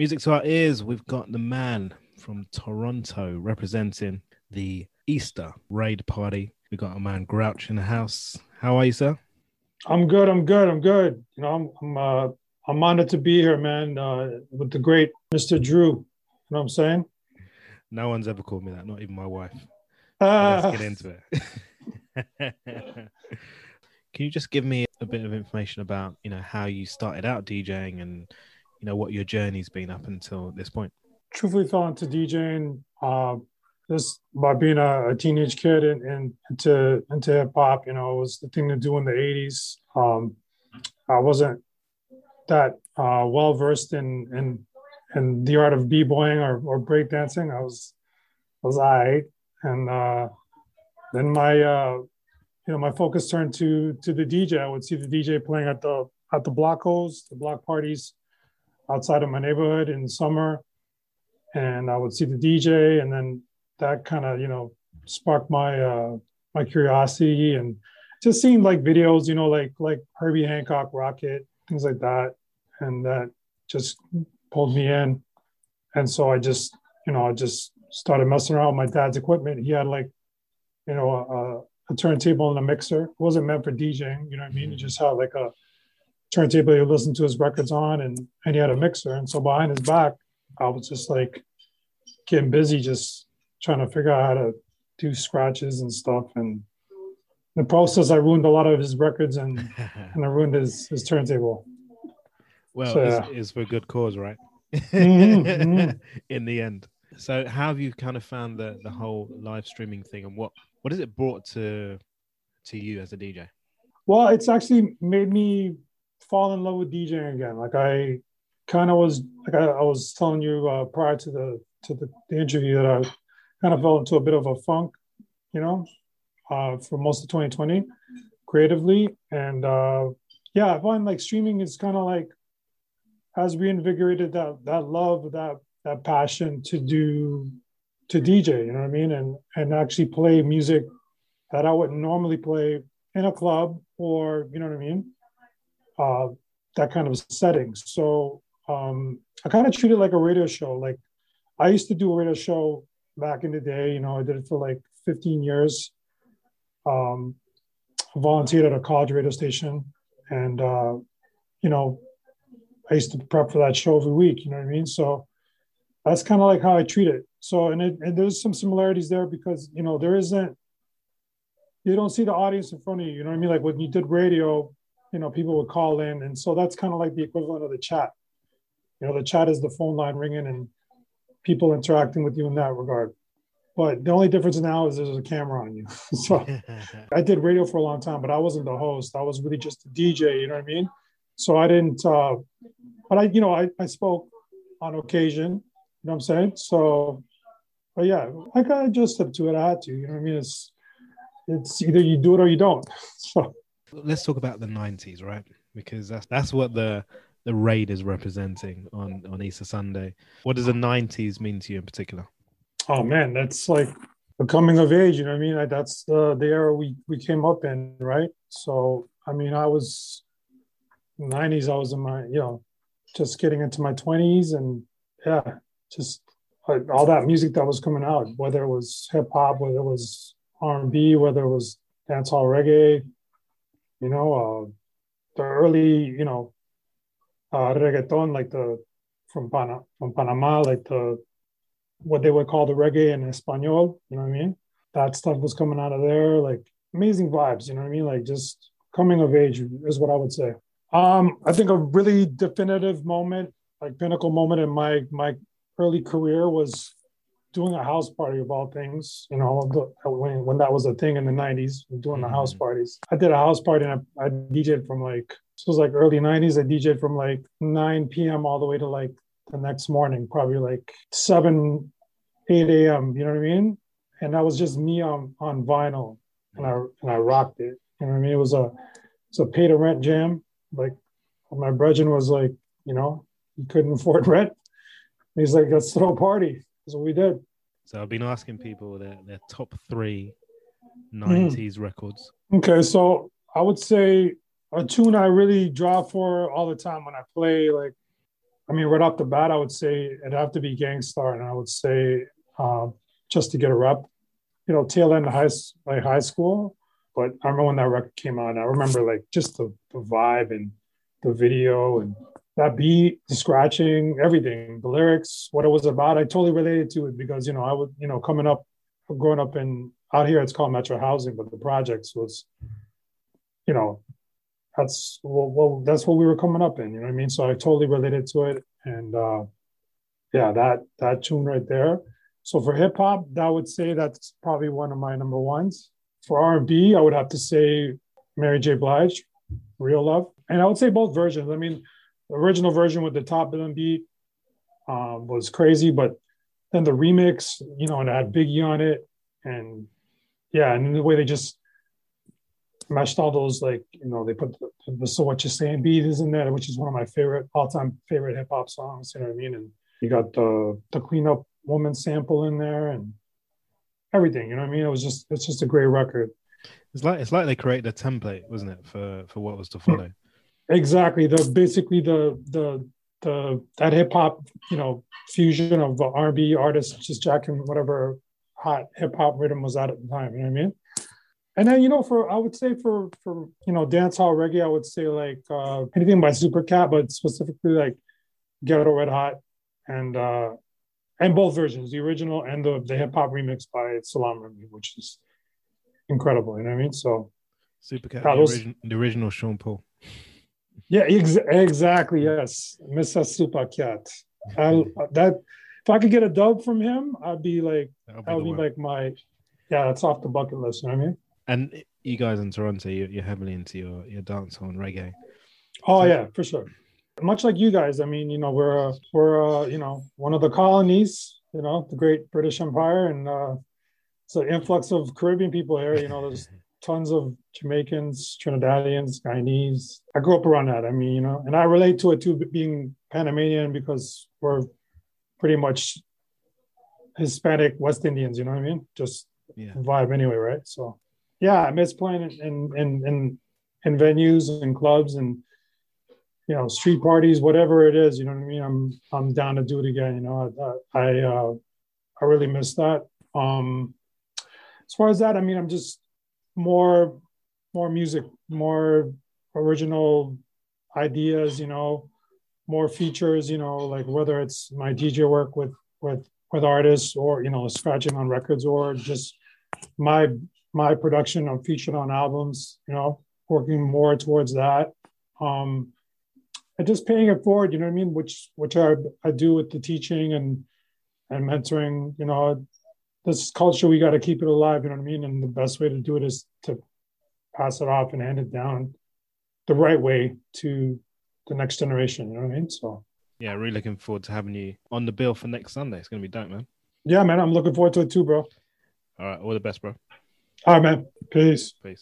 Music to our ears, we've got the man from Toronto representing the Easter raid party. We've got a man Grouch in the house. How are you, sir? I'm good. I'm good. I'm good. You know, I'm I'm uh, I'm honored to be here, man, uh, with the great Mr. Drew. You know what I'm saying? No one's ever called me that, not even my wife. Uh, let's get into it. Can you just give me a bit of information about, you know, how you started out DJing and you know what your journey's been up until this point? Truthfully fell into djing uh, just by being a, a teenage kid and, and, into into hip-hop you know it was the thing to do in the 80s um, i wasn't that uh, well versed in in in the art of b-boying or, or breakdancing. I was I was i and uh, then my uh, you know my focus turned to to the dj i would see the dj playing at the at the blockos the block parties outside of my neighborhood in summer, and I would see the DJ, and then that kind of you know sparked my uh, my curiosity and just seeing like videos, you know, like like Herbie Hancock Rockit, things like that, and that just pulled me in, and so I just you know I just started messing around with my dad's equipment. He had like you know a, a turntable and a mixer. It wasn't meant for DJing, you know what I mean? It just had like a turntable he would listen to his records on and, and he had a mixer. And so behind his back, I was just like getting busy, just trying to figure out how to do scratches and stuff. And the process, I ruined a lot of his records and, and I ruined his, his turntable. Well, so, it's, it's, for good cause, right? mm-hmm, mm-hmm. In the end. So how have you kind of found the, the whole live streaming thing and what, what has it brought to to you as a DJ? Well, it's actually made me fall in love with DJing again. Like I kind of was like I, I, was telling you uh, prior to the to the, the, interview that I kind of fell into a bit of a funk, you know, uh, for most of 2020 creatively. And uh, yeah, I find like streaming is kind of like has reinvigorated that that love, that that passion to do to DJ, you know what I mean? And and actually play music that I wouldn't normally play in a club or you know what I mean? Uh, that kind of setting. So um, I kind of treat it like a radio show. Like I used to do a radio show back in the day. You know, I did it for like 15 years. Um, volunteered at a college radio station, and uh, you know, I used to prep for that show every week. You know what I mean? So that's kind of like how I treat it. So and, it, and there's some similarities there because you know there isn't you don't see the audience in front of you. You know what I mean? Like when you did radio, you know, people would call in. And so that's kind of like the equivalent of the chat. You know, the chat is the phone line ringing and people interacting with you in that regard. But the only difference now is there's a camera on you. so I did radio for a long time, but I wasn't the host. I was really just a DJ, you know what I mean? So I didn't, uh, but I, you know, I, I spoke on occasion, you know what I'm saying? So, but yeah, I got adjusted to it. I had to, you know what I mean? It's, it's either you do it or you don't. So, let's talk about the 90s, right? Because that's that's what the the raid is representing on on Easter Sunday. What does the 90s mean to you in particular? Oh man, that's like a coming of age. You know what I mean? Like that's the the era we we came up in, right? So I mean, I was 90s. I was in my you know just getting into my 20s, and yeah, just all that music that was coming out, whether it was hip hop, whether it was R and B, whether it was dancehall reggae, you know, uh, the early, you know, uh, reggaeton, like the from Pana, from Panama, like the what they would call the reggae in Espanol. You know what I mean? That stuff was coming out of there, like amazing vibes. You know what I mean? Like just coming of age is what I would say. Um, I think a really definitive moment, like pinnacle moment in my my early career was doing a house party of all things, you know, when, when that was a thing in the 90s, doing the mm-hmm. house parties. I did a house party and I, I DJed from like, this was like early 90s. I DJed from like 9 p.m. all the way to like the next morning, probably like 7, 8 a.m. You know what I mean? And that was just me on, on vinyl and I, and I rocked it. You know what I mean? It was a, it's a pay to rent jam. Like my brethren was like, you know, he couldn't afford rent. He's like, let's throw a party. That's what we did. So I've been asking people their, their top three 90s mm. records. Okay, so I would say a tune I really draw for all the time when I play, like I mean, right off the bat, I would say it'd have to be Gang Starr, and I would say uh, just to get a rep, you know, tail end of high like high school. But I remember when that record came out. I remember like just the, the vibe and the video and that beat, the scratching, everything, the lyrics, what it was about. I totally related to it because you know I was you know coming up, growing up in out here it's called Metro Housing, but the projects was, you know, that's well, well, that's what we were coming up in. You know what I mean? So I totally related to it, and uh, yeah, that that tune right there. So for hip hop, that would say that's probably one of my number ones. For R and B, I would have to say Mary J. Blige, Real Love, and I would say both versions. I mean, the original version with the Top Billin' beat um, was crazy, but then the remix, you know, and it had Biggie on it, and yeah, and the way they just mashed all those like you know they put the, the so what you saying beat is in there which is one of my favorite all-time favorite hip-hop songs you know what i mean? And you got the the clean up woman sample in there and everything you know what i mean? It was just it's just a great record. It's like it's like they created a template wasn't it for for what was to follow exactly the basically the the the that hip-hop you know fusion of r&b artists just jacking whatever hot hip-hop rhythm was at at the time you know what i mean and then you know, for I would say for for you know dance hall reggae, I would say like uh, anything by Supercat, but specifically like Ghetto Red Hot and uh, and both versions, the original and the the hip hop remix by Salaam Remi, which is incredible. You know what I mean? So Supercat, the, origin, the original Sean Paul. Yeah, ex- exactly. Yes, Mr. Supercat. I, that if I could get a dub from him, I'd be like that would be, be like my yeah, that's off the bucket list. You know what I mean? And you guys in Toronto, you're, you're heavily into your your dancehall and reggae. Oh so, yeah, for sure. Much like you guys, I mean, you know, we're uh, we're uh, you know one of the colonies, you know, the Great British Empire, and uh, it's an influx of Caribbean people here. You know, there's tons of Jamaicans, Trinidadians, Guyanese. I grew up around that. I mean, you know, and I relate to it too, being Panamanian because we're pretty much Hispanic West Indians. You know what I mean? Just yeah. vibe anyway, right? So yeah, I miss playing in in in in venues and clubs and you know street parties, whatever it is. You know what I mean? I'm I'm down to do it again. You know, I I, uh, I really miss that. Um, as far as that, I mean, I'm just more more music, more original ideas. You know, more features. You know, like whether it's my DJ work with with with artists or you know scratching on records or just my my production. I'm featured on albums, you know, working more towards that. Um, and just paying it forward, you know what I mean? Which which I, I do with the teaching and and mentoring, you know, this culture we got to keep it alive, you know what I mean? And the best way to do it is to pass it off and hand it down the right way to the next generation, you know what I mean? So yeah, really looking forward to having you on the bill for next Sunday. It's gonna be dope, man. Yeah, man, I'm looking forward to it too, bro. All right, all the best, bro. All right, man. Peace. Peace.